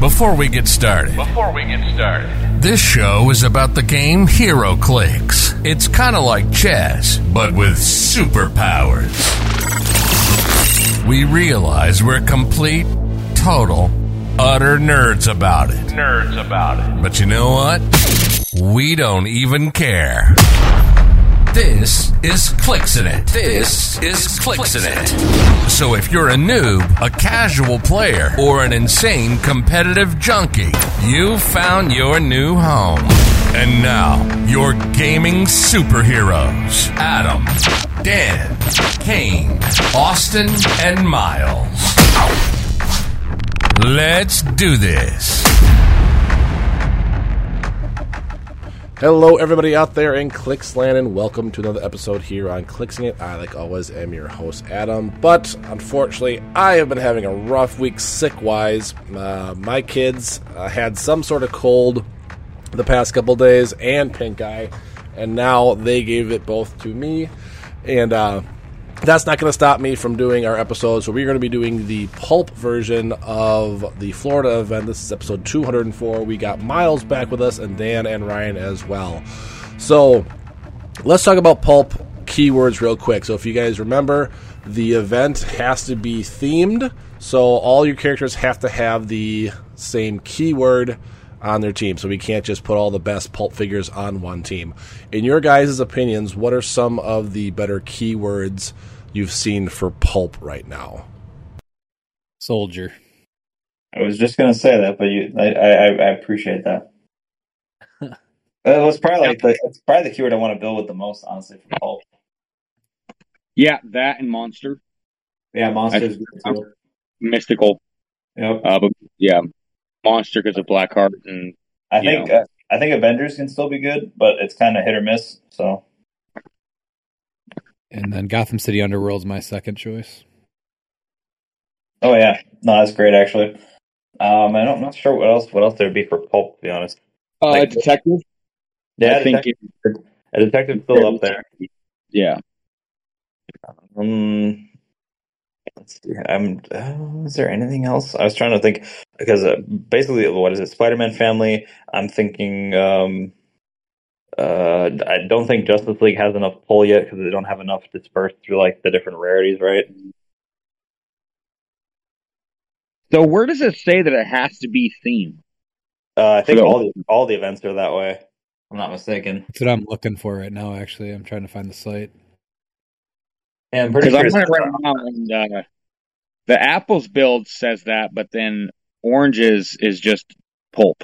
Before we get started, Before we get started, this show is about the game HeroClix. It's kind of like chess, but with superpowers. We realize we're complete, total, utter nerds about it. nerds about it. But you know what? We don't even care. This is Clixin' It. This is Clixin' It. So if you're a noob, a casual player, or an insane competitive junkie, you found your new home. And now, your gaming superheroes Adam, Dan, Kane, Austin, and Miles. Let's do this. Hello, everybody out there in Clicksland, and welcome to another episode here on Clicksing It. I, like always, am your host, Adam. But unfortunately, I have been having a rough week sick wise. Uh, my kids uh, had some sort of cold the past couple days and pink eye, and now they gave it both to me. And uh, that's not going to stop me from doing our episode. So we're going to be doing the pulp version of the Florida event. This is episode 204. We got Miles back with us and Dan and Ryan as well. So let's talk about pulp keywords real quick. So if you guys remember, the event has to be themed. So all your characters have to have the same keyword on their team. So we can't just put all the best pulp figures on one team. In your guys' opinions, what are some of the better keywords you've seen for pulp right now? Soldier. I was just gonna say that, but you, I, I, I appreciate that. it was probably like the, it's probably the keyword I want to build with the most, honestly, for pulp. Yeah, that and monster, Yeah, monsters. I- mystical. Yep. Uh, but yeah, monster because of Blackheart and I think uh, I think Avengers can still be good, but it's kind of hit or miss. So And then Gotham City Underworld's my second choice. oh yeah, no, that's great actually. Um, I don't, I'm not sure what else what else there'd be for pulp. To be honest, uh, Like- detective. yeah, I think detective, a detective still up there. yeah, Um, let's see. I'm. Uh, is there anything else? I was trying to think because uh, basically, what is it? Spider-Man family. I'm thinking. Um, uh, I don't think Justice League has enough pull yet because they don't have enough dispersed through like the different rarities, right? So where does it say that it has to be themed? Uh, I think all the all the events are that way. I'm not mistaken. That's what I'm looking for right now, actually. I'm trying to find the site. And I'm pretty sure. I'm right now, and uh, the apples build says that, but then oranges is just pulp.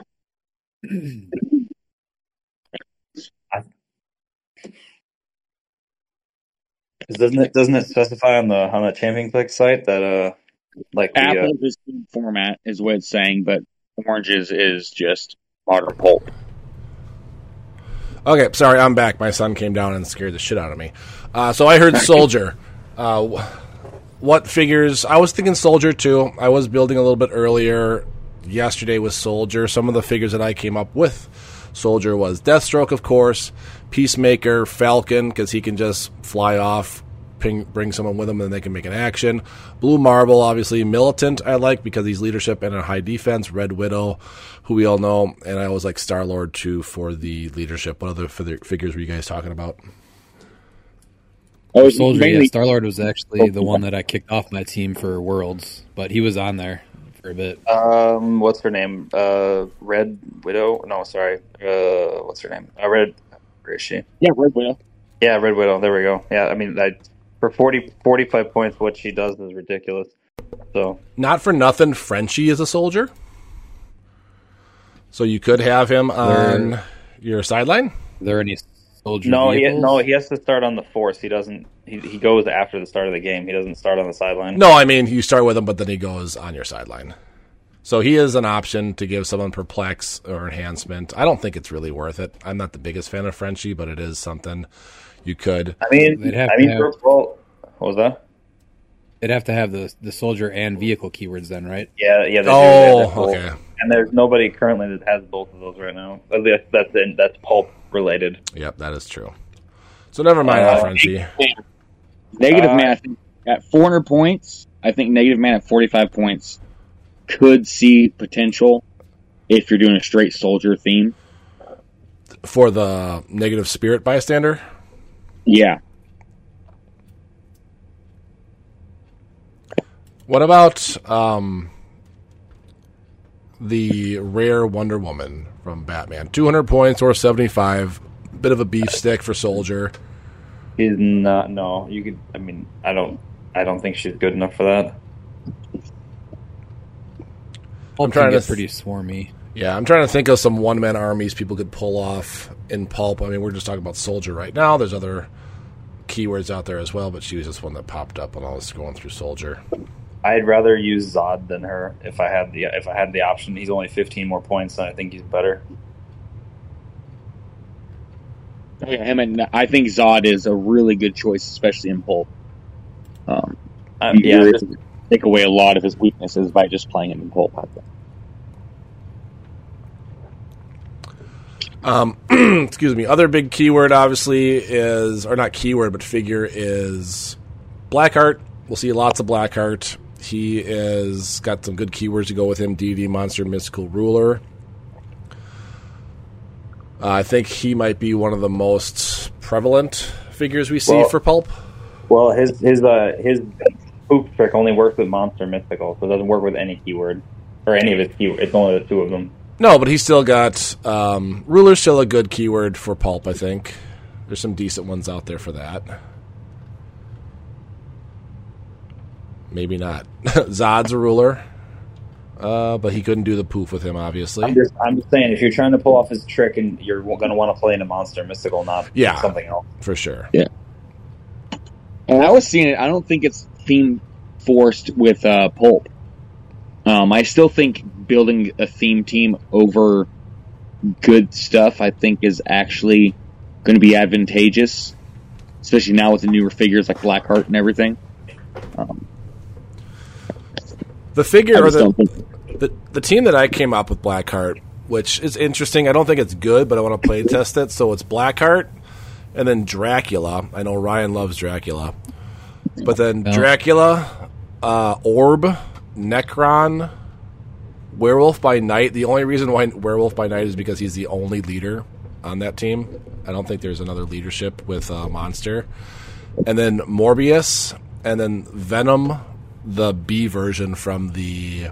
doesn't it doesn't it specify on the on the Champion Click site that uh like the, uh, Apples is format is what it's saying, but oranges is just modern pulp. Okay, sorry, I'm back. My son came down and scared the shit out of me. Uh, so I heard soldier. Uh, what figures? I was thinking soldier too. I was building a little bit earlier. Yesterday was soldier. Some of the figures that I came up with soldier was Deathstroke, of course, Peacemaker, Falcon because he can just fly off, ping, bring someone with him, and then they can make an action. Blue Marvel, obviously, Militant. I like because he's leadership and a high defense. Red Widow, who we all know, and I always like Star Lord too for the leadership. What other figures were you guys talking about? Oh, Soldier, mainly- yeah, Star Lord was actually the one that I kicked off my team for Worlds, but he was on there for a bit. Um, what's her name? Uh, Red Widow? No, sorry. Uh, what's her name? Uh, Red. Where is she? yeah, Red Widow. Yeah, Red Widow. There we go. Yeah, I mean, I, for 40, 45 points, what she does is ridiculous. So Not for nothing, Frenchie is a soldier. So you could have him on your sideline. Are there any soldier no, he no, he has to start on the force. He doesn't. He he goes after the start of the game. He doesn't start on the sideline. No, I mean you start with him, but then he goes on your sideline. So he is an option to give someone perplex or enhancement. I don't think it's really worth it. I'm not the biggest fan of Frenchie, but it is something you could. I mean, have I mean, have- for, well, what was that? They'd have to have the the soldier and vehicle keywords then, right? Yeah, yeah. They. Oh, That's cool. okay. And there's nobody currently that has both of those right now. At least that's in, that's pulp related. Yep, that is true. So never mind Uh, on Frenchie. Negative Uh, man, I think at 400 points. I think negative man at 45 points could see potential if you're doing a straight soldier theme. For the negative spirit bystander? Yeah. What about um, the rare Wonder Woman from Batman? 200 points or 75. Bit of a beef stick for Soldier. He's not. No, you could. I mean, I don't. I don't think she's good enough for that. I'm trying to get th- pretty swarmy. Yeah, I'm trying to think of some one man armies people could pull off in Pulp. I mean, we're just talking about Soldier right now. There's other keywords out there as well, but she was just one that popped up when I was going through Soldier. I'd rather use Zod than her if I had the if I had the option. He's only 15 more points, and I think he's better. Yeah, him and I think Zod is a really good choice, especially in pulp. Um, Um, yeah, really just- take away a lot of his weaknesses by just playing him in pulp. I think. Um, excuse me. Other big keyword, obviously, is or not keyword, but figure is Blackheart. We'll see lots of Blackheart. He is got some good keywords to go with him. DD monster, mystical ruler. Uh, I think he might be one of the most prevalent figures we see Well- for pulp. well, his his uh, his poop trick only works with monster mystical, so it doesn't work with any keyword or any of his keywords. It's only the two of them. No, but he's still got um, ruler's still a good keyword for pulp. I think there's some decent ones out there for that. Maybe not. Zod's a ruler, uh, but he couldn't do the poof with him, obviously. I'm just I'm just saying if you're trying to pull off his trick and you're going to want to play in a monster mystical, not Yeah. something else. for sure. Yeah. And I was seeing it. I don't think it's theme forced with uh, pulp. Um, I still think building a theme team over good stuff, I think, is actually going to be advantageous, especially now with the newer figures like Blackheart and everything. Um, The figure or the, think the the team that I came up with Blackheart, which is interesting. I don't think it's good, but I want to play test it. So it's Blackheart, and then Dracula. I know Ryan loves Dracula, but then Yeah. Dracula, uh, Orb, Necron, Werewolf by Night. The only reason why Werewolf by Night is because he's the only leader on that team. I don't think there's another leadership with uh, Monster, and then Morbius, and then Venom, the B version from the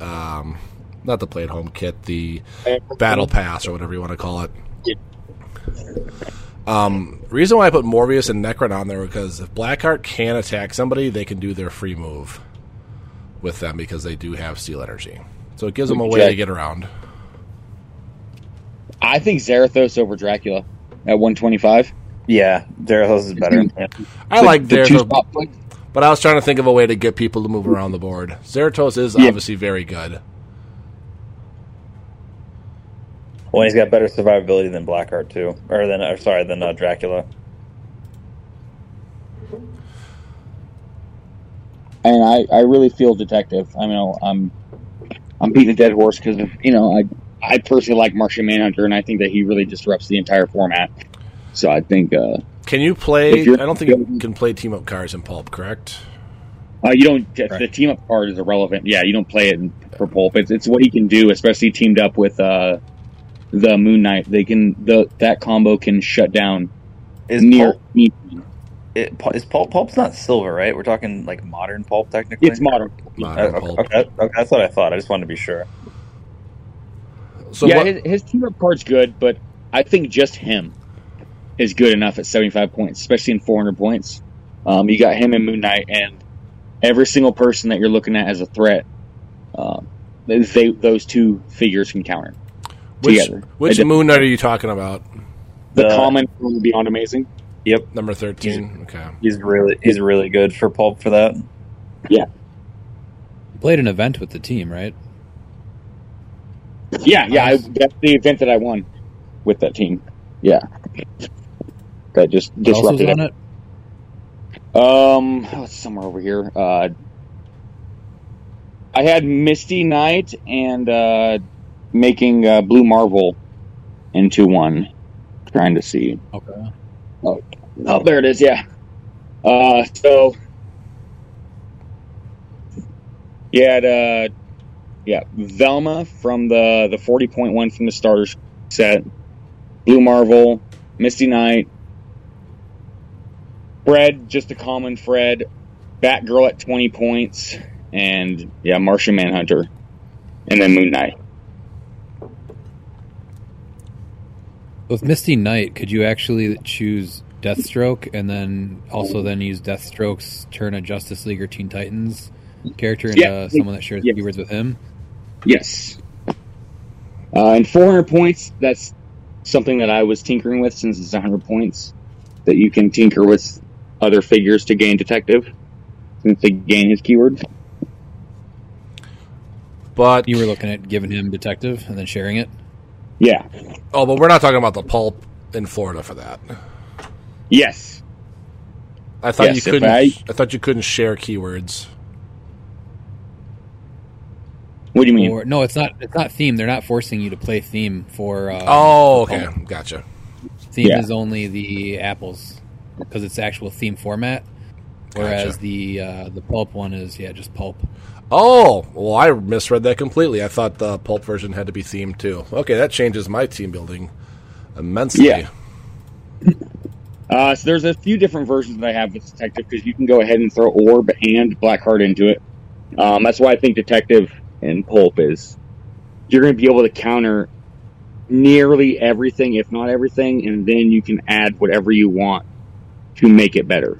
um, not the play at home kit, the battle pass or whatever you want to call it. Um, reason why I put Morbius and Necron on there because if Blackheart can attack somebody, they can do their free move with them because they do have steel energy. So it gives them a way to get around. I think Zarathos over Dracula at 125. Yeah, Zarathos is better. I like the two Zarathos, spot play. but I was trying to think of a way to get people to move around the board. Zarathos is Yeah. obviously very good. Well, he's got better survivability than Blackheart too, or than or sorry than uh, Dracula. and I, I really feel detective. I mean, I'm I'm beating a dead horse because you know I I personally like Martian Manhunter and I think that he really disrupts the entire format. So I think uh, Can you play? I don't think you can play team up cards in pulp, correct? uh, you don't the team up card is irrelevant. Yeah, you don't play it in, for pulp. It's it's what he can do, especially teamed up with uh, the Moon Knight. They can the that combo can shut down Is near. pulp, it, Pul- is pulp pulp's not silver, right? We're talking like modern pulp technically. It's modern. Uh, okay, pulp. okay, okay, that's what I thought. I just wanted to be sure. So yeah, what- his, his team up card's good, but I think just him is good enough at 75 points, especially in 400 points. Um, you got him and Moon Knight, and every single person that you're looking at as a threat, um, they, those two figures can counter. which together. which They did- Moon Knight are you talking about? The The- common from Beyond Amazing. Yep, Number thirteen. Okay. he's really he's really good for pulp for that. Yeah, he played an event with the team, right? Yeah, yeah, I, that's the event that I won with that team. Yeah, that just Who else was disrupted it. it? Um, oh, it's somewhere over here. Uh, I had Misty Knight and uh, making uh, Blue Marvel into one. Trying to see. Okay. Oh, there it is. Yeah. Uh, so you had uh, yeah, Velma from the the forty point one from the starter set, Blue Marvel, Misty Knight, Fred, just a common Fred, Batgirl at twenty points, and yeah, Martian Manhunter, and then Moon Knight. With Misty Knight, could you actually choose Deathstroke and then also then use Deathstroke's turn a Justice League or Teen Titans character into Yeah. someone that shares Yeah. keywords with him? Yes. Uh, and 400 points, that's something that I was tinkering with since it's 100 points. That you can tinker with other figures to gain detective, since they gain his keyword. But You were looking at giving him detective and then sharing it. Yeah. oh, but we're not talking about the pulp in Florida for that. Yes. I thought Yes, you couldn't. I, I- thought you couldn't share keywords. What do you mean? Or no, it's not. It's not theme. They're not forcing you to play theme for. Uh, Oh, okay, Pulp. gotcha. Theme Yeah. is only the apples because it's actual theme format. Whereas Gotcha. the uh, the pulp one is yeah just pulp. Oh, well, I misread that completely. I thought the pulp version had to be themed too. Okay, that changes my team building immensely. Yeah. Uh, so there's a few different versions that I have with Detective because you can go ahead and throw Orb and Blackheart into it. Um, that's why I think Detective and Pulp is you're going to be able to counter nearly everything, if not everything, and then you can add whatever you want to make it better.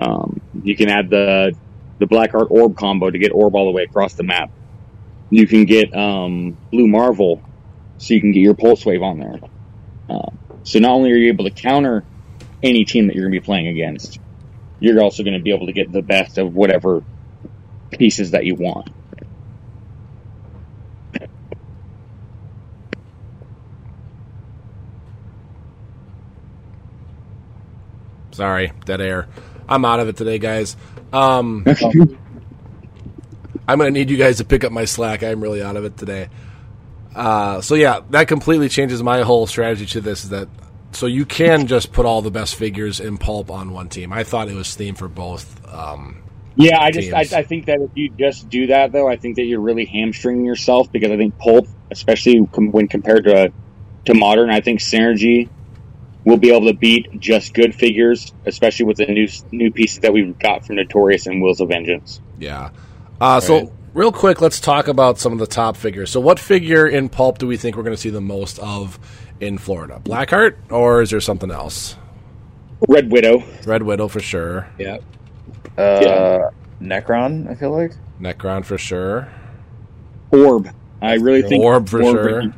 Um, you can add the the Blackheart Orb combo to get Orb all the way across the map. You can get um, Blue Marvel, so you can get your Pulse Wave on there. Um, so not only are you able to counter any team that you're going to be playing against, you're also going to be able to get the best of whatever pieces that you want. Sorry, dead air. I'm out of it today, guys. Um, I'm going to need you guys to pick up my slack. I'm really out of it today. Uh, so yeah, that completely changes my whole strategy to this. Is that so you can just put all the best figures in pulp on one team. I thought it was themed for both. Um, Yeah, I just I, I think that if you just do that though, I think that you're really hamstringing yourself because I think pulp, especially com- when compared to to modern, I think synergy will be able to beat just good figures, especially with the new new pieces that we've got from Notorious and Wheels of Vengeance. yeah. Uh, so Right. real quick, let's talk about some of the top figures. So what figure in pulp do we think we're going to see the most of in Florida? Blackheart, or is there something else? Red Widow, Red Widow for sure. Yeah, Uh, Yeah. Necron, I feel like. Necron for sure. Orb. I really think Orb for sure.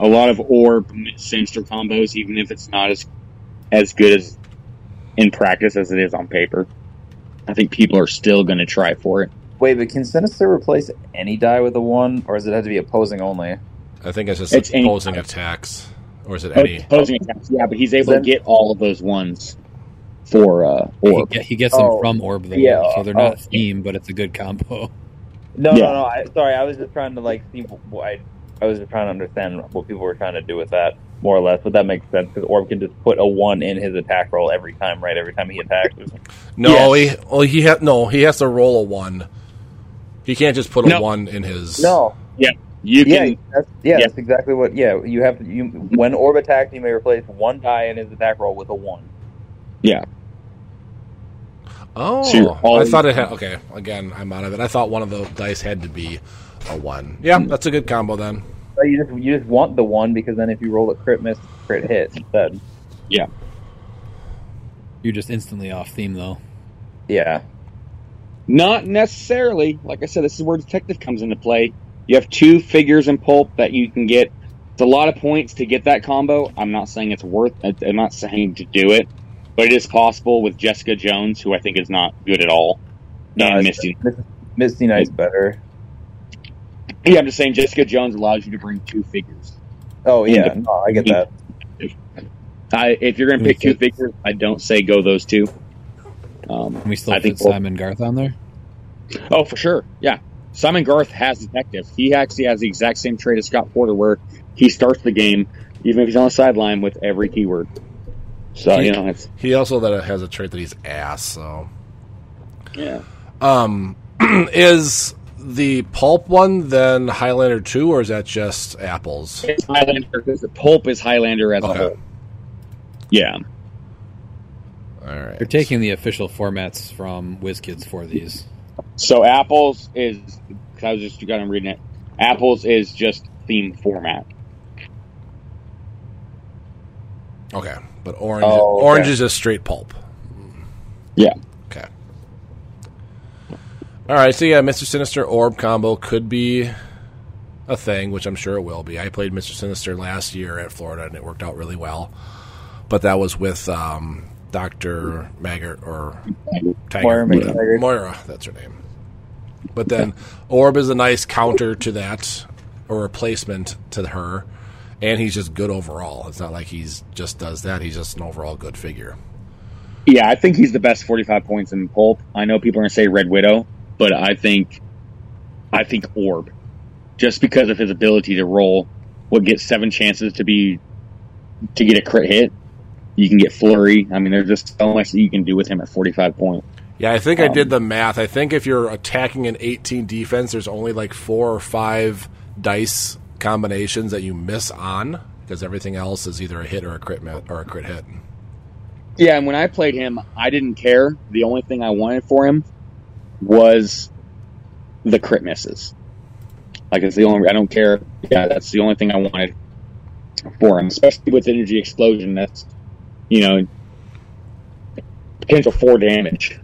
You see A lot of Orb Sinister combos, even if it's not as as good as in practice as it is on paper. I think people are still going to try for it. Wait, but can Sinister replace any die with a one, or does it have to be opposing only? I think it's just It's any- opposing attacks, or is it any? Opposing attacks, yeah, but he's able Then- to get all of those ones for uh, he, Orb. get- he gets Oh, them from Orb though, yeah, so they're oh. not theme, but it's a good combo. No, Yeah. no, no. I, sorry, I was just trying to like see. What I, I was just trying to understand what people were trying to do with that, more or less. But that makes sense because Orb can just put a one in his attack roll every time, right? Every time he attacks. No, Yes. he well he ha- no he has to roll a one. He can't just put a No. one in his. No, Yeah. You yeah, can, that's, yeah, Yeah. that's exactly what. Yeah, you have you when Orb attacks, you may replace one die in his attack roll with a one. yeah. Oh, So I thought it had. Okay, again, I'm out of it. I thought one of the dice had to be a one. Yeah, that's a good combo then. So you just you just want the one because then if you roll a crit miss, crit hit instead. Yeah. You're just instantly off theme though. Yeah, Not necessarily. Like I said, this is where Detective comes into play. You have two figures in Pulp that you can get. It's a lot of points to get that combo. I'm not saying it's worth. I'm not saying to do it, but it is possible with Jessica Jones, who I think is not good at all, No, and Misty. Misty Knight's better. Yeah, I'm just saying Jessica Jones allows you to bring two figures. Oh yeah, Yeah. no, I get that. I, if you're going to pick two figures, I don't say go those two. Um, Can we still I think both- Simon Garth on there? Oh, for sure. Yeah. Simon Garth has detective. He actually has the exact same trait as Scott Porter, where he starts the game, even if he's on the sideline, with every keyword. So you know, it's He also that has a trait that he's ass. So, yeah. um, is the pulp one then Highlander two, or is that just apples? It's Highlander because the pulp is Highlander as a Okay. whole. Yeah. All right. They're taking the official formats from WizKids for these. So apples is. 'cause I was just got I'm reading it. Apples is just theme format. Okay, but orange Oh, okay. orange is a straight pulp. Yeah. All right, so yeah, Mr. Sinister Orb combo could be a thing, which I'm sure it will be. I played Mr. Sinister last year at Florida, and it worked out really well. But that was with um, Doctor Maggart or Tiger, Moira. Moira, that's her name. But then Orb is a nice counter to that, or replacement to her, and he's just good overall. It's not like he's just does that; he's just an overall good figure. Yeah, I think he's the best 45 points in pulp. I know people are going to say Red Widow, but I think I think Orb, just because of his ability to roll, what gets seven chances to be to get a crit hit. You can get flurry. I mean, there's just so much that you can do with him at 45 points. Yeah, I think I Um, did the math. I think if you're attacking an 18 defense, there's only like four or five dice combinations that you miss on because everything else is either a hit or a crit or a crit hit. Yeah, and when I played him, I didn't care. The only thing I wanted for him was the crit misses. Like it's the only I don't care. Yeah, that's the only thing I wanted for him, especially with energy explosion. That's you know potential four damage.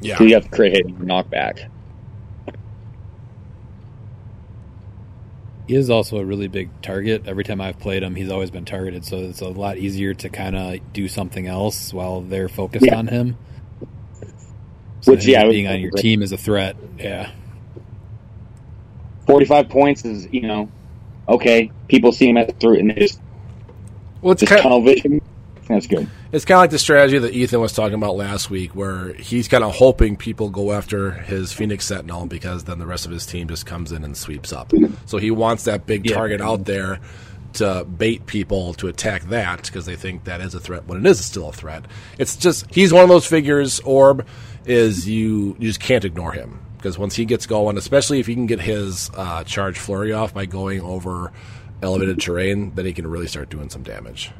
Yeah, So you have crit hit and knockback. He is also a really big target. Every time I've played him, he's always been targeted, so it's a lot easier to kind of do something else while they're focused Yeah. on him. So Which, him yeah, I would- being on your team is a threat. Yeah, Forty five points is you know okay. People see him at through and they just well, it's just kind tunnel vision. That's good. it's kind of like the strategy that Ethan was talking about last week, where he's kind of hoping people go after his Phoenix Sentinel because then the rest of his team just comes in and sweeps up. So he wants that big Yeah. target out there to bait people to attack that because they think that is a threat when it is still a threat. It's just he's one of those figures. Orb is you you just can't ignore him because once he gets going, especially if he can get his uh, charge flurry off by going over elevated terrain, then he can really start doing some damage.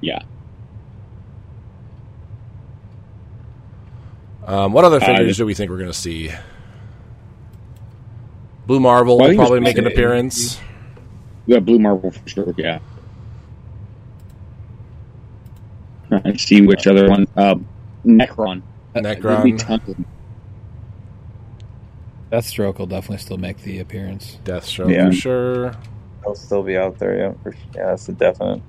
Yeah. Um, what other Uh, figures do we think we're going to see? Blue Marvel Well, will probably make an appearance. Yeah, Blue Marvel for sure. Yeah. Let's see which other one. Uh, Necron. Necron. There'll be tons of- Deathstroke will definitely still make the appearance. Deathstroke Yeah. for sure. He'll still be out there. Yeah, for, yeah, that's a definite.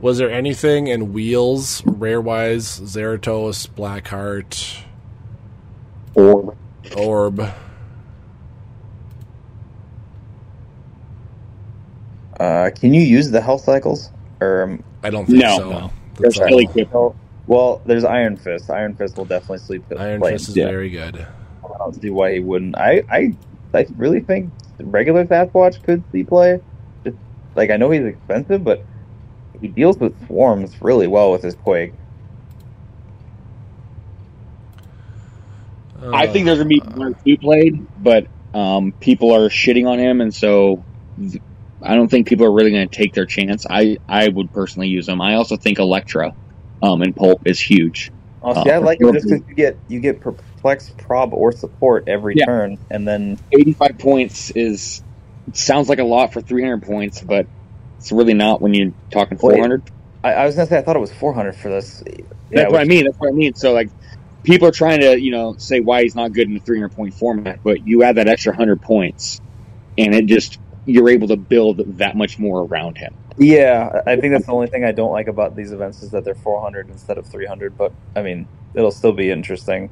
Was there anything in Wheels, Rarewise, Zarathos, Blackheart, Orb. Orb? Uh, can you use the health cycles? Or um, I don't think No, so. no. That's There's all. Ellie Quip. well, there's Iron Fist. Iron Fist will definitely sleep. Iron play. Fist is Yeah. very good. I don't see why he wouldn't. I, I, I really think regular Sasquatch could see play. Just like I know he's expensive, but he deals with swarms really well with his quake. I think there's gonna be one or two played, but um, people are shitting on him, and so th- I don't think people are really going to take their chance. I I would personally use them. I also think Elektra, um, and pulp is huge. Oh, see, Uh, I like it just because you get you get perplex, prob, or support every Yeah. turn, and then 85 points is sounds like a lot for 300 points, but it's really not when you're talking 400. I, I was gonna say I thought it was 400 for this. That's Yeah, what I mean. That's what I mean. So like, people are trying to you know say why he's not good in the 300 point format, but you add that extra 100 points, and it just you're able to build that much more around him. Yeah, I think that's the only thing I don't like about these events is that they're 400 instead of 300. But I mean, it'll still be interesting.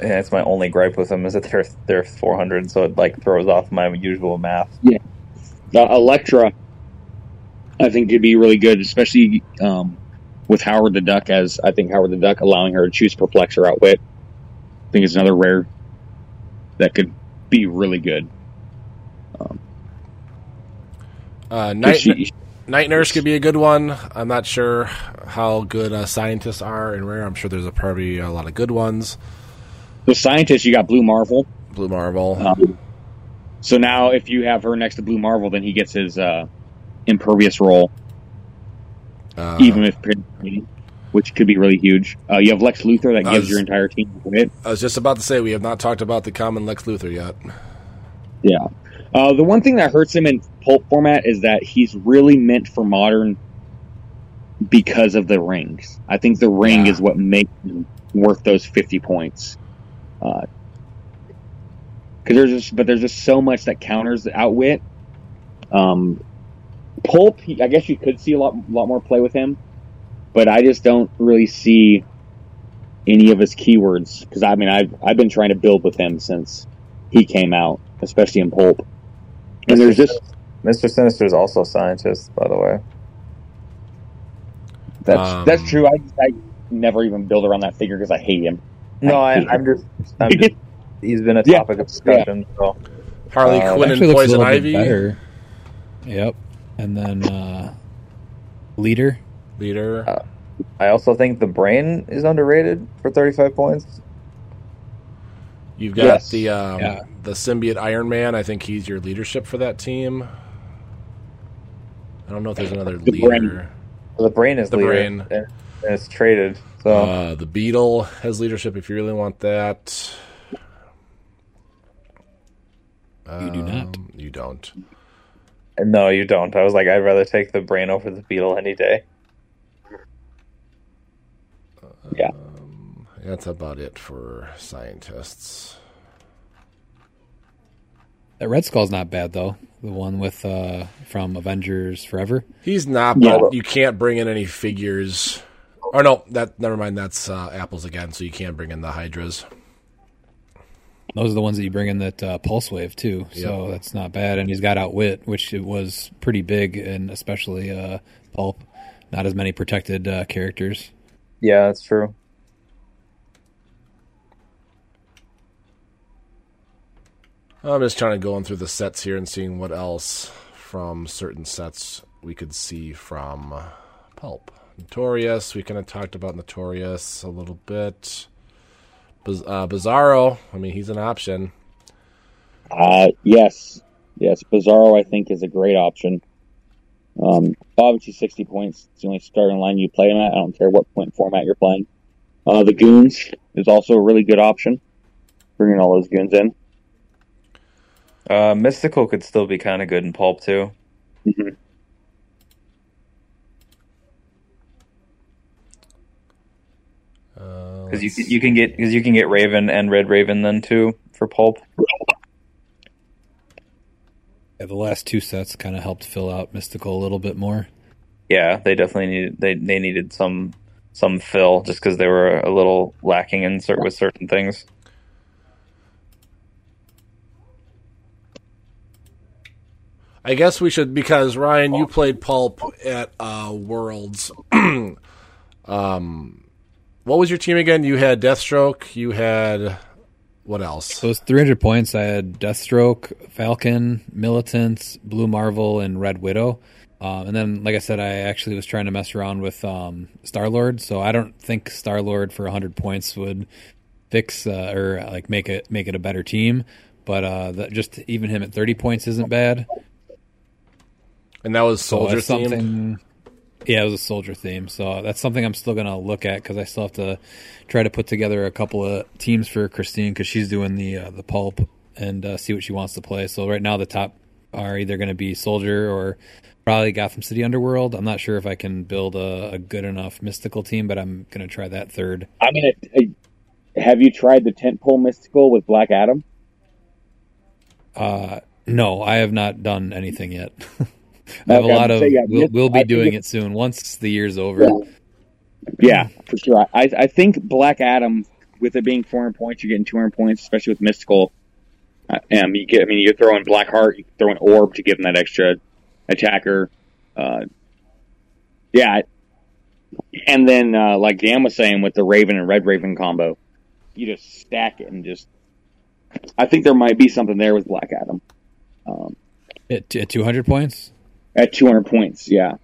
Yeah, it's my only gripe with them is that they're they're 400, so it like throws off my usual math. Yeah, the Elektra, I think, could be really good, especially um, with Howard the Duck. As I think Howard the Duck allowing her to choose Perplex or Outwit, I think it's another rare that could be really good. Uh, 'Cause Night, she- Night Nurse could be a good one. I'm not sure how good uh, scientists are in Rare. I'm sure there's a, probably a lot of good ones. The scientist, you got Blue Marvel. Blue Marvel. Um, so now, if you have her next to Blue Marvel, then he gets his uh, impervious role, Uh, even if which could be really huge. Uh, you have Lex Luthor that gives was- your entire team wit. I was just about to say we have not talked about the common Lex Luthor yet. Yeah. Uh, the one thing that hurts him in pulp format is that he's really meant for modern because of the rings. I think the ring Yeah. is what makes him worth those fifty points. Because there's just, but there's just so much that counters the outwit. Um, pulp, I guess you could see a lot, lot more play with him, but I just don't really see any of his keywords. Because I mean, I've I've been trying to build with him since he came out, especially in pulp. And there's just Mr. Sinister is also a scientist, by the way. that's Um, that's true. I, I never even build around that figure because I hate him. No, I I, hate I'm just, I'm just. He's been a Yeah. topic of discussion. So Harley Uh, Quinn Actually and looks a Poison little bit Ivy better. Yep. And then uh, leader. Leader. Uh, I also think the brain is underrated for 35 points. You've got yes. the um, Yeah. the symbiote Iron Man. I think he's your leadership for that team. I don't know if there's another The leader. brain. The brain is The leader, brain. and, and it's traded. So Uh, the Beetle has leadership if you really want that. You do not. Um, You don't. no, you don't. I was like, I'd rather take the brain over the beetle any day. Yeah. That's about it for scientists. That Red Skull's not bad though. The one with uh, from Avengers Forever. He's not, Yeah. but you can't bring in any figures. Or no, that never mind. That's uh, apples again. So you can't bring in the Hydras. Those are the ones that you bring in that uh, Pulse Wave too. So Yep. that's not bad. And he's got Outwit, which it was pretty big, and especially uh, Pulp. Not as many protected uh, characters. Yeah, that's true. I'm just trying to go in through the sets here and seeing what else from certain sets we could see from uh, Pulp. Notorious, we kind of talked about Notorious a little bit. Biz- uh, Bizarro, I mean, he's an option. Uh, yes, yes. Bizarro, I think, is a great option. Um, obviously, sixty points. It's the only starting line you play him at. I don't care what point format you're playing. Uh, the goons is also a really good option. Bringing all those goons in. Uh, Mystical could still be kind of good in pulp too. Mhm. Uh, Because you you can get because you can get Raven and Red Raven then too for pulp. Yeah, the last two sets kind of helped fill out Mystical a little bit more. Yeah, they definitely needed they they needed some some fill just because they were a little lacking in cer- with certain things. I guess we should because Ryan, you played Pulp at uh, Worlds. um, what was your team again? You had Deathstroke. You had what else? So it's 300 points. I had Deathstroke, Falcon, Militants, Blue Marvel, and Red Widow. Um, and then, like I said, I actually was trying to mess around with um, Star Lord. So I don't think Star Lord for 100 points would fix uh, or like make it make it a better team. But uh, that just even him at 30 points isn't bad. And that was So Soldier themed. something. Yeah, it was a soldier theme, so that's something I'm still gonna look at because I still have to try to put together a couple of teams for Christine because she's doing the uh, the pulp and uh, see what she wants to play. So right now the top are either going to be soldier or probably Gotham City Underworld. I'm not sure if I can build a, a good enough mystical team, but I'm going to try that third. I mean, it, it, have you tried the tentpole mystical with Black Adam? Uh, no, I have not done anything yet. I have Okay, a lot of. yeah, We'll, we'll be think doing it- soon once the year's over. Yeah. Yeah, for sure. I, I think Black Adam, with it being 400 points, you're getting 200 points, especially with Mystical. Uh, um, you get, I mean, you're throwing Black Heart, you throw an Orb to give him that extra attacker. Uh, yeah. And then, uh, like Dan was saying, with the Raven and Red Raven combo, you just stack it and just. I think there might be something there with Black Adam. Um, At, at 200 points. At 200 points. Yeah.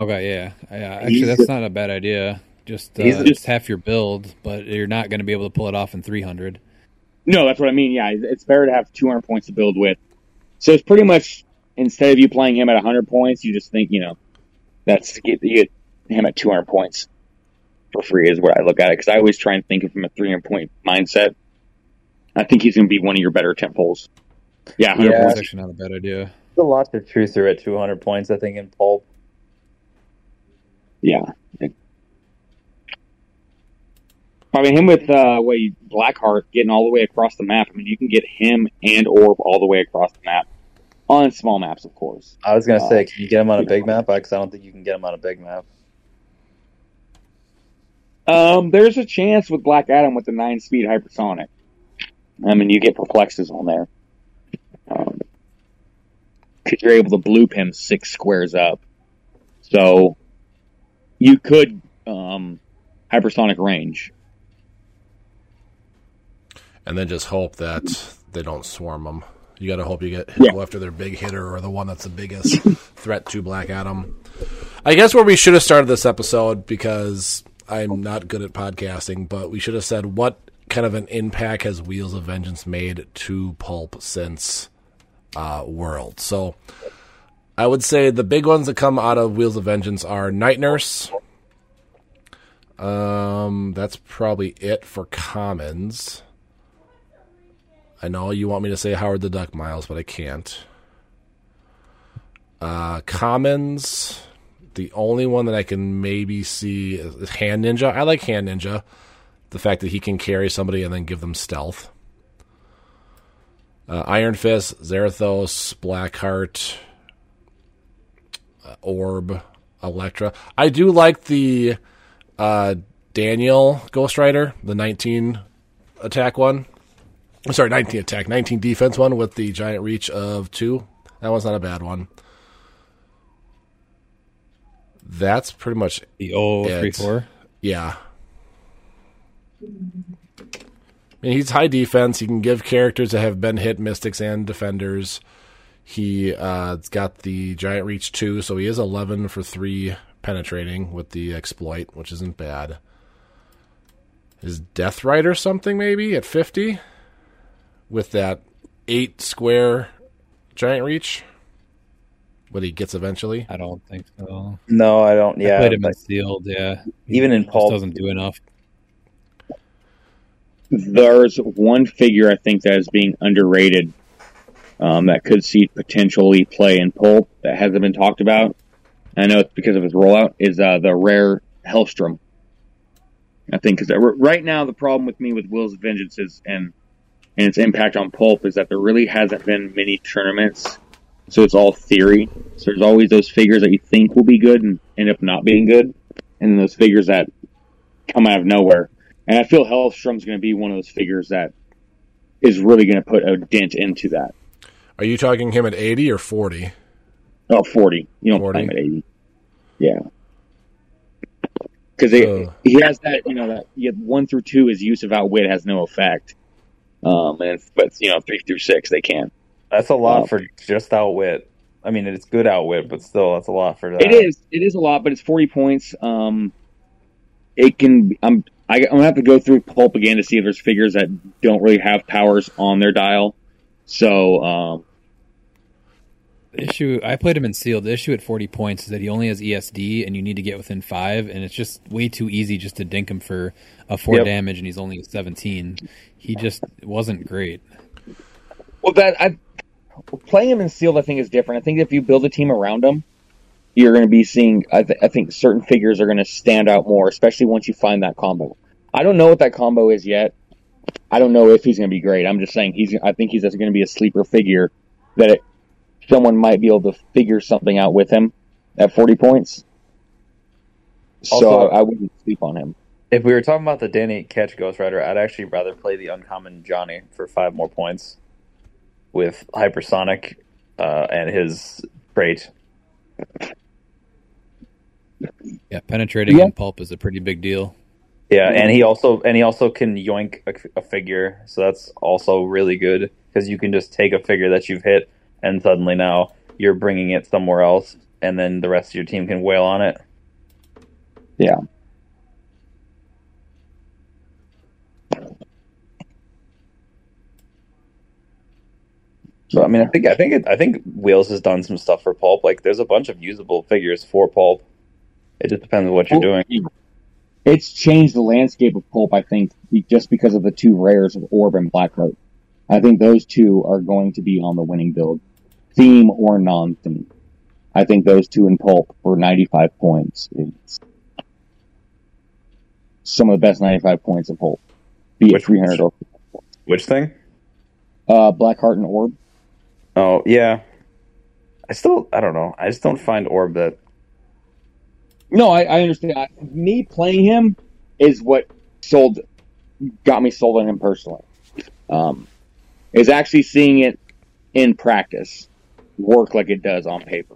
Okay, yeah, yeah. Actually, He's- that's not a bad idea. Just uh, He's just half your build, but you're not going to be able to pull it off in 300. No, that's what I mean. Yeah, it's better to have 200 points to build with. So it's pretty much instead of you playing him at 100 points, you just think you know that's get, you get him at 200 points for free is what I look at it because I always try and think of him a 300 point mindset. I think he's going to be one of your better tent poles. Yeah, 100 Yeah. That's points. actually not a bad idea. There's a lot of truth at 200 points, I think, in pulp. Yeah. I mean, him with uh, way Blackheart getting all the way across the map. I mean, you can get him and Orb all the way across the map on small maps, of course. I was gonna Uh, say, can you get him on a big map? Because I don't think you can get him on a big map. Um, there's a chance with Black Adam with the nine speed hypersonic. I mean, you get perplexes on there. Um, cause you're able to bloop him six squares up. So, you could, um, hypersonic range. and then just hope that they don't swarm them. You got to hope you get Yeah. go after their big hitter or the one that's the biggest threat to Black Adam. I guess where we should have started this episode because I'm not good at podcasting, but we should have said what kind of an impact has Wheels of Vengeance made to Pulp since uh, World. So I would say the big ones that come out of Wheels of Vengeance are Night Nurse. Um, that's probably it for commons. I know you want me to say Howard the Duck Miles, but I can't. Uh, commons, the only one that I can maybe see is Hand Ninja. I like Hand Ninja. The fact that he can carry somebody and then give them stealth. Uh, Iron Fist, Zarathos, Blackheart, uh, Orb, Elektra. I do like the uh, Daniel Ghost Rider, the 19 attack one. I'm sorry, 19 attack, 19 defense one with the giant reach of two. That one's not a bad one. That's pretty much The O Yeah, three four. yeah. I mean, he's high defense. He can give characters that have been hit mystics and defenders. He uh, has got the giant reach two, so he is eleven for three penetrating with the exploit, which isn't bad. Is Death Right or something maybe at fifty with that eight square giant reach? What he gets eventually. I don't think so. No, I don't. I Yeah, played him but in sealed. Yeah, even in just pulp, doesn't do enough. There's one figure I think that is being underrated um, that could see potentially play in Pulp that hasn't been talked about. I know it's because of his rollout. Is uh, the rare Hellstrom? I think because right now the problem with me with Will's Vengeance is and and its impact on Pulp is that there really hasn't been many tournaments, so it's all theory. So there's always those figures that you think will be good and end up not being good, and those figures that come out of nowhere. And I feel Hellstrom's going to be one of those figures that is really going to put a dent into that. Are you talking him at eighty or forty? Oh, 40. You don't 40? play him at 80. Yeah. Because Uh. he has that, you know, that you have one through two, his use of outwit has no effect. Um, and but you know, three through six, they can. that's a lot Wow. for just outwit. I mean, it's good outwit, but still, that's a lot for that. It is, it is a lot, but it's 40 points. Um, it can, I'm, I, I'm gonna have to go through pulp again to see if there's figures that don't really have powers on their dial. So, um, The issue I played him in sealed. The issue at forty points is that he only has ESD, and you need to get within five, and it's just way too easy just to dink him for a four Yep. damage, and he's only a seventeen. He just wasn't great. Well, that I playing him in sealed, I think is different. I think if you build a team around him, you're going to be seeing. I, th- I think certain figures are going to stand out more, especially once you find that combo. I don't know what that combo is yet. I don't know if he's going to be great. I'm just saying he's. I think he's just going to be a sleeper figure that it, someone might be able to figure something out with him at 40 points. So Also- I, I wouldn't sleep on him. If we were talking about the Danny Ketch Ghost Rider, I'd actually rather play the uncommon Johnny for five more points with hypersonic uh, and his trait. Yeah, penetrating Yeah. in pulp is a pretty big deal. Yeah, and he also and he also can yoink a, a figure, so that's also really good because you can just take a figure that you've hit and suddenly now you're bringing it somewhere else, and then the rest of your team can wail on it. Yeah. So I mean, I think I think it, I think Wheels has done some stuff for Pulp. Like, there's a bunch of usable figures for Pulp. It just depends on what you're doing. It's changed the landscape of pulp, I think, just because of the two rares of Orb and Blackheart. I think those two are going to be on the winning build, theme or non-theme. I think those two in pulp for 95 points is some of the best 95 points of pulp. Be it Which- 300 or Which thing? uh, Blackheart and Orb. Oh yeah. I still I don't know. I just don't find Orb that. No, I, I understand. I, me playing him is what sold, got me sold on him personally. Um, is actually seeing it in practice work like it does on paper.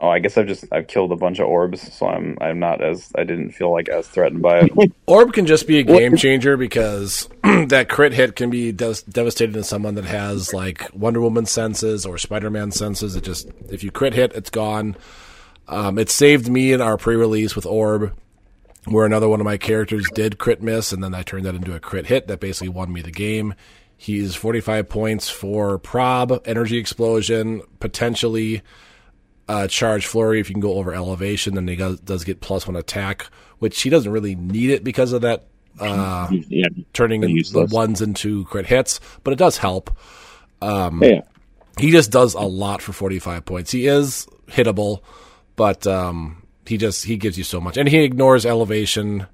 Oh, I guess I've just I've killed a bunch of orbs, so I'm I'm not as I didn't feel like as threatened by it. Orb can just be a game changer because that crit hit can be des- devastating to someone that has like Wonder Woman senses or Spider Man senses. It just if you crit hit, it's gone. Um, it saved me in our pre-release with Orb, where another one of my characters did crit miss, and then I turned that into a crit hit that basically won me the game. He's 45 points for prob, energy explosion, potentially uh, charge flurry if you can go over elevation. Then he does, does get plus one attack, which he doesn't really need it because of that uh, Yeah, turning the ones into crit hits, but it does help. yeah. He just does a lot for 45 points. He is hittable, but um, he just he gives you so much, and he ignores elevation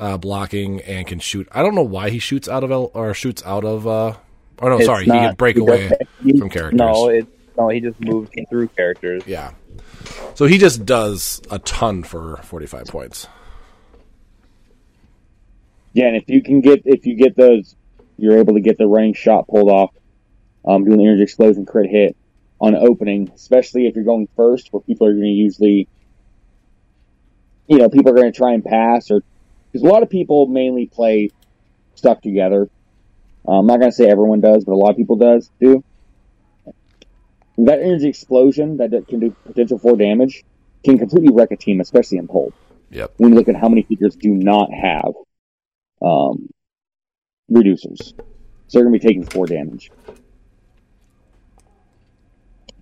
uh, blocking and can shoot. I don't know why he shoots out of el- or shoots out of. Uh, oh no, It's sorry, he can break away from characters. No, it no, he just moves through characters. Yeah. So he just does a ton for 45 points. Yeah, and if you can get if you get those, you're able to get the running shot pulled off, um, doing the energy explosion crit hit on opening, especially if you're going first, where people are going to usually, you know, people are going to try and pass, or because a lot of people mainly play stuck together. Uh, I'm not going to say everyone does, but a lot of people does do. That energy explosion that can do potential four damage can completely wreck a team, especially in pole Yep. when you look at how many figures do not have um, reducers. So they're going to be taking four damage.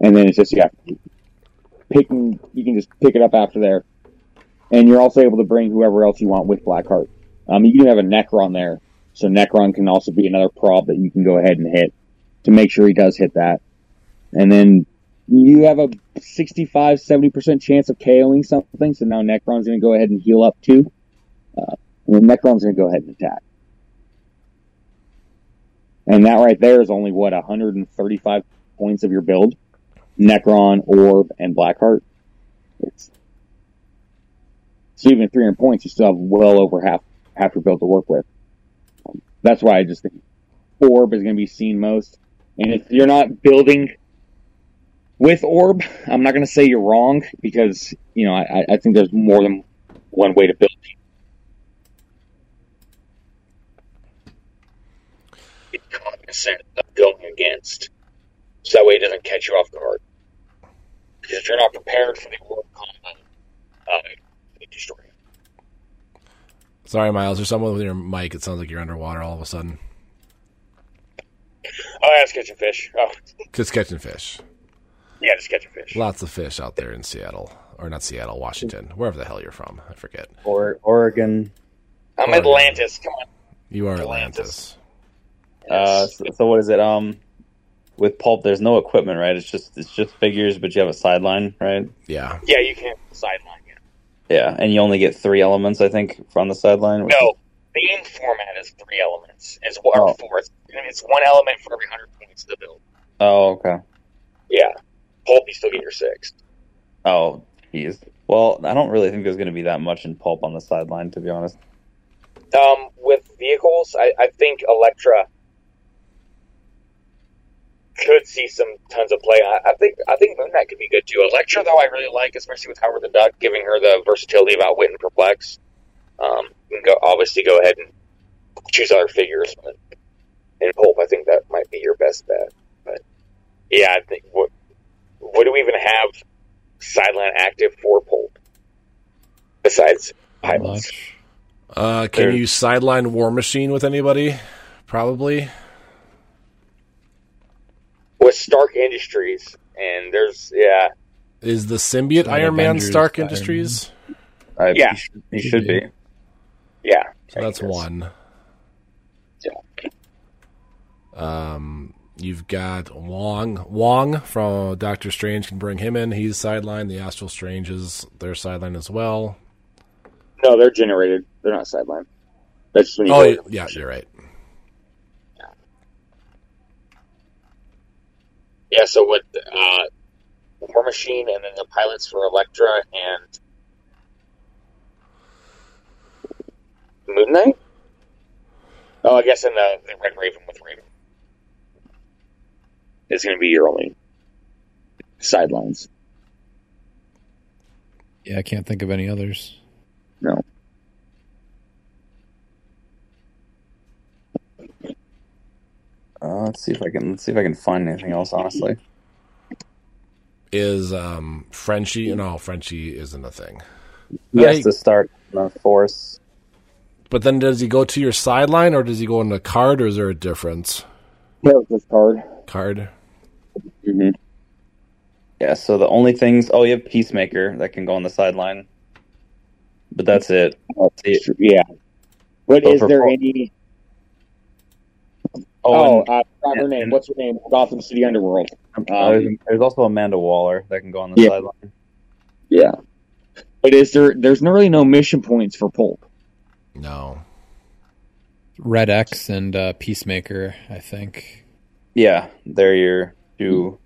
And then it's just, yeah, picking, you can just pick it up after there. And you're also able to bring whoever else you want with Blackheart. Um, you can have a Nekron there. So Nekron can also be another prob that you can go ahead and hit to make sure he does hit that. And then you have a 65, 70% chance of KOing something. So now Nekron's going to go ahead and heal up too. Uh, and Nekron's going to go ahead and attack. And that right there is only what 135 points of your build. Nekron, Orb, and Blackheart. It's so even at 300 points, you still have well over half half your build to work with. That's why I just think Orb is going to be seen most. And if you're not building with Orb, I'm not going to say you're wrong because you know I, I think there's more than one way to build. Be cognizant of going against, so that way it doesn't catch you off guard. Because if you're not prepared for the Orb combo, uh, it destroy you. Sorry, Miles. There's someone with your mic. It sounds like you're underwater all of a sudden. Oh, yeah, it's catching fish. Oh, Just catching fish. Yeah, just catch catching fish. Lots of fish out there in Seattle. Or not Seattle, Washington. Wherever the hell you're from. I forget. Or Oregon. I'm Atlantis. Come on. You are Atlantis. Atlantis. Uh, so, so what is it? Um, with pulp, there's no equipment, right? It's just it's just figures, but you have a sideline, right? Yeah. Yeah, you can sideline. Yeah. Yeah, and you only get three elements, I think, from the sideline. which No, theme format is three elements. It's one Oh. or four. It's, it's one element for every hundred points of the build. oh, okay. Yeah. Pulp, you still get your six. Oh, geez. Well, I don't really think there's going to be that much in pulp on the sideline, to be honest. Um, with vehicles, I, I think Elektra could see some tons of play. I, I think I think Moon Knight could be good too. Elektra, though, I really like, especially with Howard the Duck, giving her the versatility of Outwit and Perplex. Um, you can go obviously go ahead and choose other figures, but in Pulp, I think that might be your best bet. But yeah, I think what what do we even have sideline active for Pulp besides Not pilots? Uh, can There- you sideline War Machine with anybody? Probably. With Stark Industries, and there's yeah, Is the symbiote Like Iron Man Stark Iron Industries? I, Yeah. he should, he should be. yeah. So that's Yes. one. Um, you've got Wong. Wong from Doctor Strange can bring him in. He's sidelined. The Astral Stranges, they're sideline as well. No, they're generated. They're not sidelined. That's just when you Oh, go- yeah, you're right. Yeah, so with uh, War Machine and then the pilots for Elektra and Moon Knight? Oh, I guess in the, the Red Raven with Raven. Is going to be your only. sidelines. Yeah, I can't think of any others. No. Uh, let's see if I can let's see if I can find anything else. Honestly, Is um Frenchie? No, Frenchie isn't a thing. he has I- to start the force. But then does he go to your sideline or does he go in the card or is there a difference? Character's card. Card. Mm-hmm. Yeah. So the only things. Oh, you have Peacemaker that can go on the sideline, but that's it. See- Yeah. But So is there Paul- any? Oh, Oh, and, uh, forgot her name. and- What's her name? Gotham City Underworld. uh, there's, there's also Amanda Waller that can go on the Yeah. sideline. Yeah. But is there? There's no really no mission points for Pulp. No. Red X and uh, Peacemaker, I think. Yeah, they're your two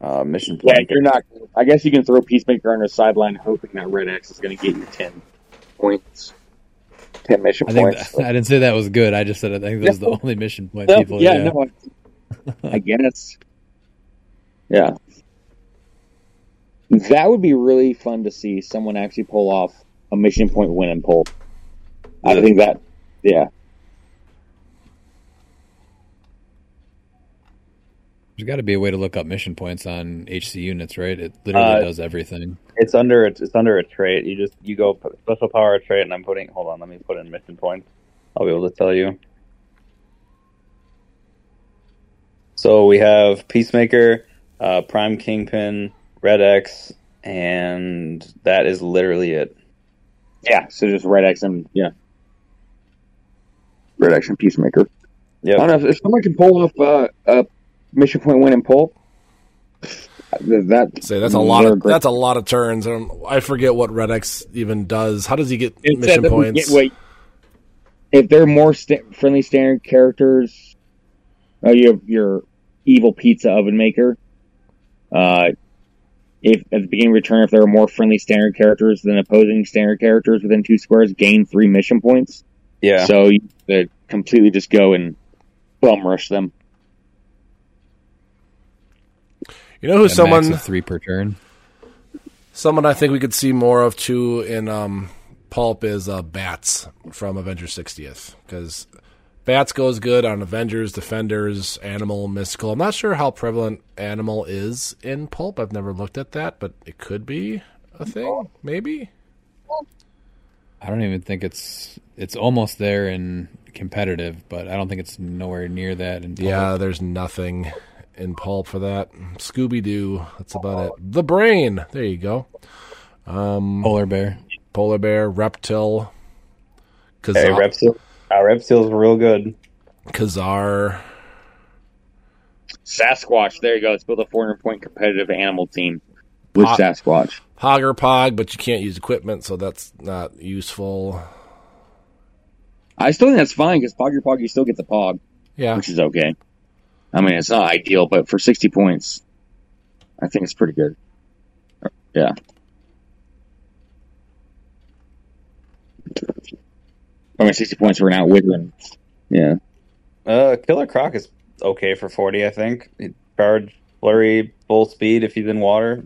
uh, mission Yeah, point. you're not. I guess you can throw Peacemaker on the sideline, hoping that Red X is going to get you ten points, ten mission I think points. that, I didn't say that was good. I just said I think those are the only mission point No, people. yeah, no, I, I guess. Yeah. That would be really fun to see someone actually pull off a mission point win and pull. I think that, yeah. There's got to be a way to look up mission points on HC units, right? It literally Uh, does everything. It's under it's under a trait. You just you go special power trait, and I'm putting. Hold on, let me put in mission points. I'll be able to tell you. So we have Peacemaker, uh, Prime Kingpin, Red X, and that is literally it. Yeah, so just Red X and, yeah. Red X and Peacemaker. Yeah, I don't know if, if someone can pull off uh, a mission point win and pull. That Say that's a lot of great. that's a lot of turns. Um, I forget what Red X even does. How does he get It mission points? get- wait, if they're more sta friendly standard characters, oh, you have your evil pizza oven maker. Uh, if at the beginning of your turn, if there are more friendly standard characters than opposing standard characters within two squares, gain three mission points. Yeah. So you uh, completely just go and bum rush them. You know who someone three per turn. someone I think we could see more of too in um, Pulp is uh, Bats from Avengers 60th because Bats goes good on Avengers, Defenders, Animal, Mystical. I'm not sure how prevalent Animal is in Pulp. I've never looked at that, but it could be a thing, maybe. I don't even think it's it's almost there in competitive, but I don't think it's nowhere near that. In Yeah, there's nothing in Pulp for that. Scooby Doo, that's about it. The Brain, there you go. Um, polar bear. Polar Bear, Reptile, Hey, Kazar, Reptil. Uh, Reptil's real good. Kazar. Sasquatch, there you go. Let's build a 400 point competitive animal team with Ah. Sasquatch. Hogger Pog, but you can't use equipment, so that's not useful. I still think that's fine because Poggy you still get the Pog. Yeah, which is okay. I mean, it's not ideal, but for 60 points, I think it's pretty good. Yeah. I mean, 60 points for an outwithering. Yeah. Uh, Killer Croc is okay for 40, I think. Charge, flurry, full speed if he's in water.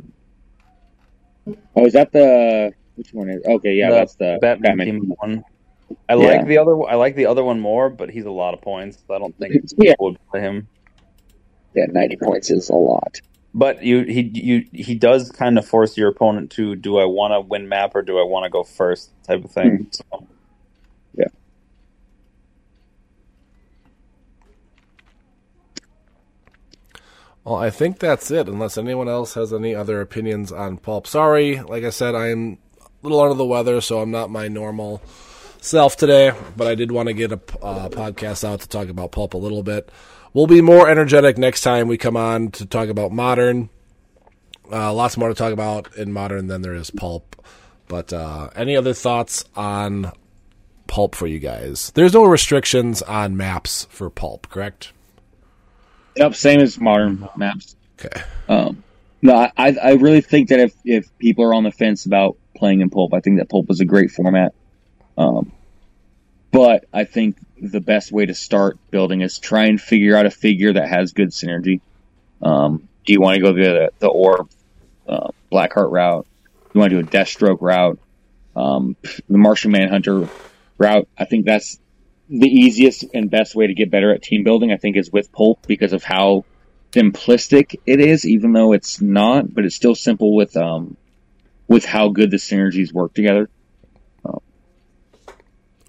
Oh, is that the. Which one is. Okay, yeah, The that's the Batman, Batman. team one. I Yeah. like the other. I like the other one more, but he's a lot of points. So I don't think Yeah. people would play him. Yeah, 90 points is a lot. but you he you he does kind of force your opponent to do I want to win map or do I want to go first type of thing. So, Well, I think that's it, unless anyone else has any other opinions on pulp. Sorry, like I said, I am a little under the weather, so I'm not my normal self today, but I did want to get a uh, podcast out to talk about pulp a little bit. We'll be more energetic next time we come on to talk about modern. Uh, lots more to talk about in modern than there is pulp. But uh, any other thoughts on pulp for you guys? There's no restrictions on maps for pulp, correct? Yep, same as modern maps. Okay. Um, no, I I really think that if if people are on the fence about playing in pulp, I think that pulp is a great format. Um, but I think the best way to start building is try and figure out a figure that has good synergy. Um, do you want to go the the orb uh, Blackheart route? You want to do a Deathstroke route? Um, the Martian Manhunter route? I think that's the easiest and best way to get better at team building. I think is with Pulp because of how simplistic it is, even though it's not, but it's still simple with um with how good the synergies work together.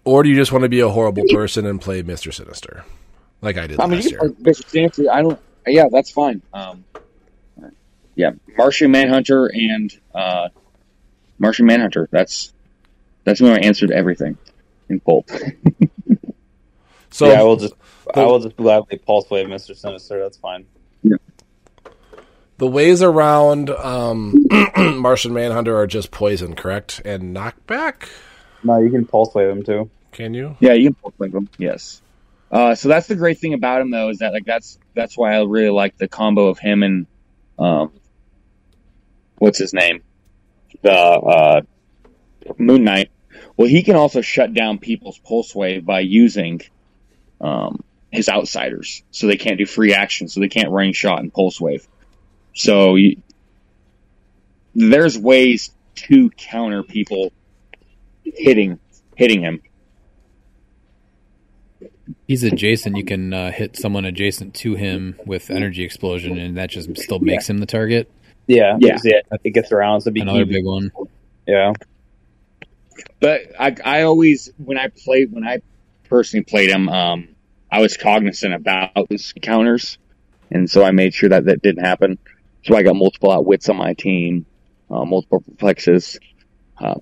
Or do you just want to be a horrible person and play Mister Sinister, like I did I mean, last you year? can play Mr. Sinister. I don't. Yeah, that's fine. Um, yeah, Martian Manhunter and uh, Martian Manhunter. That's that's my answer to everything in Pulp. So yeah, I will just I will just gladly pulse wave Mister Sinister. That's fine. the ways around um, Martian Manhunter are just poison, correct? And knockback. No, you can pulse wave him too. Can you? Yeah, you can Pulse Wave him. Yes. Uh, so that's the great thing about him, though, is that like that's that's why I really like the combo of him and um, what's his name, the uh, Moon Knight. Well, he can also shut down people's pulse wave by using um, his outsiders, so they can't do free action, so they can't running shot and pulse wave. So you, there's ways to counter people hitting hitting him. He's adjacent. You can uh, hit someone adjacent to him with energy explosion, and that just still makes him the target. Yeah, Yeah. yeah. It gets around. So Another BKB. big one. Yeah, But I, I always, when I played, when I personally played him, um, I was cognizant about his counters, and so I made sure that that didn't happen. So I got multiple outwits on my team, uh, multiple perplexes. Um,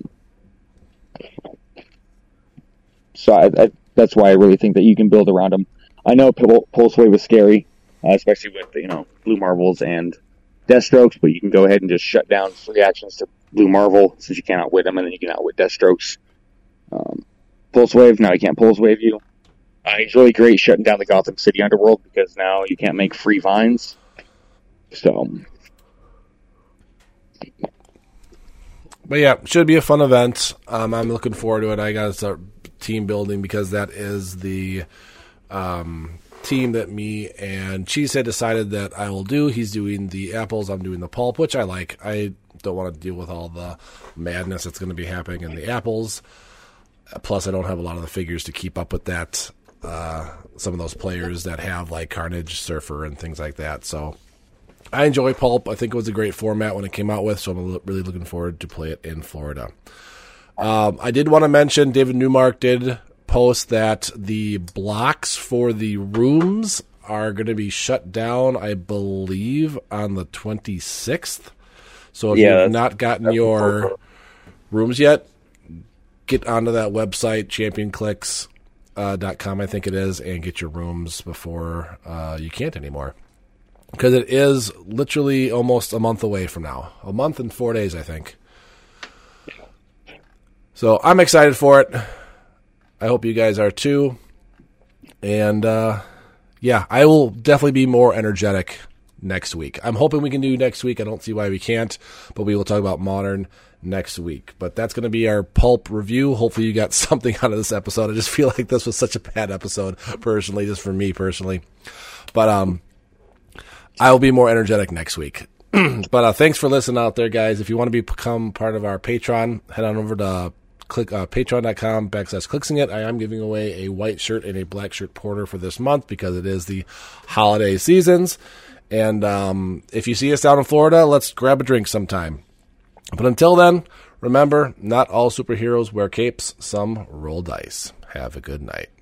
so I, I, that's why I really think that you can build around him. I know Pul- Pulse Wave was scary, uh, especially with you know Blue Marvels and Deathstrokes, but you can go ahead and just shut down free actions to Blue Marvel since you can't outwit him, and then you can outwit Deathstrokes. Um, Pulse Wave, now he can't Pulse Wave you. Uh, he's really great shutting down the Gotham City underworld because now you can't make free vines. So, But yeah, should be a fun event. Um, I'm looking forward to it. I got to start team building because that is the um, team that me and Cheesehead decided that I will do. He's doing the apples. I'm doing the pulp, which I like. I don't want to deal with all the madness that's going to be happening in the apples. Plus, I don't have a lot of the figures to keep up with that. Uh, some of those players that have like Carnage, Surfer, and things like that. So I enjoy Pulp. I think it was a great format when it came out with, so I'm really looking forward to play it in Florida. Um, I did want to mention David Newmark did post that the blocks for the rooms are going to be shut down, I believe, on the 26th. So if Yeah, you've not gotten your rooms yet, get onto that website, championclicks. Uh, dot com, I think it is, and get your rooms before uh, you can't anymore because it is literally almost a month away from now. A month and four days, I think. So I'm excited for it. I hope you guys are too. And uh, yeah, I will definitely be more energetic next week. I'm hoping we can do next week. I don't see why we can't, but we will talk about modern next week. But that's going to be our pulp review. Hopefully, you got something out of this episode. I just feel like this was such a bad episode, personally, just for me personally. But um, I will be more energetic next week. but uh, thanks for listening out there, guys. If you want to become part of our Patreon, head on over to click uh, patreon.com backslash clixinit. I am giving away a white shirt and a black shirt porter for this month because it is the holiday seasons. And um, if you see us down in Florida, let's grab a drink sometime. But until then, remember, not all superheroes wear capes, some roll dice. Have a good night.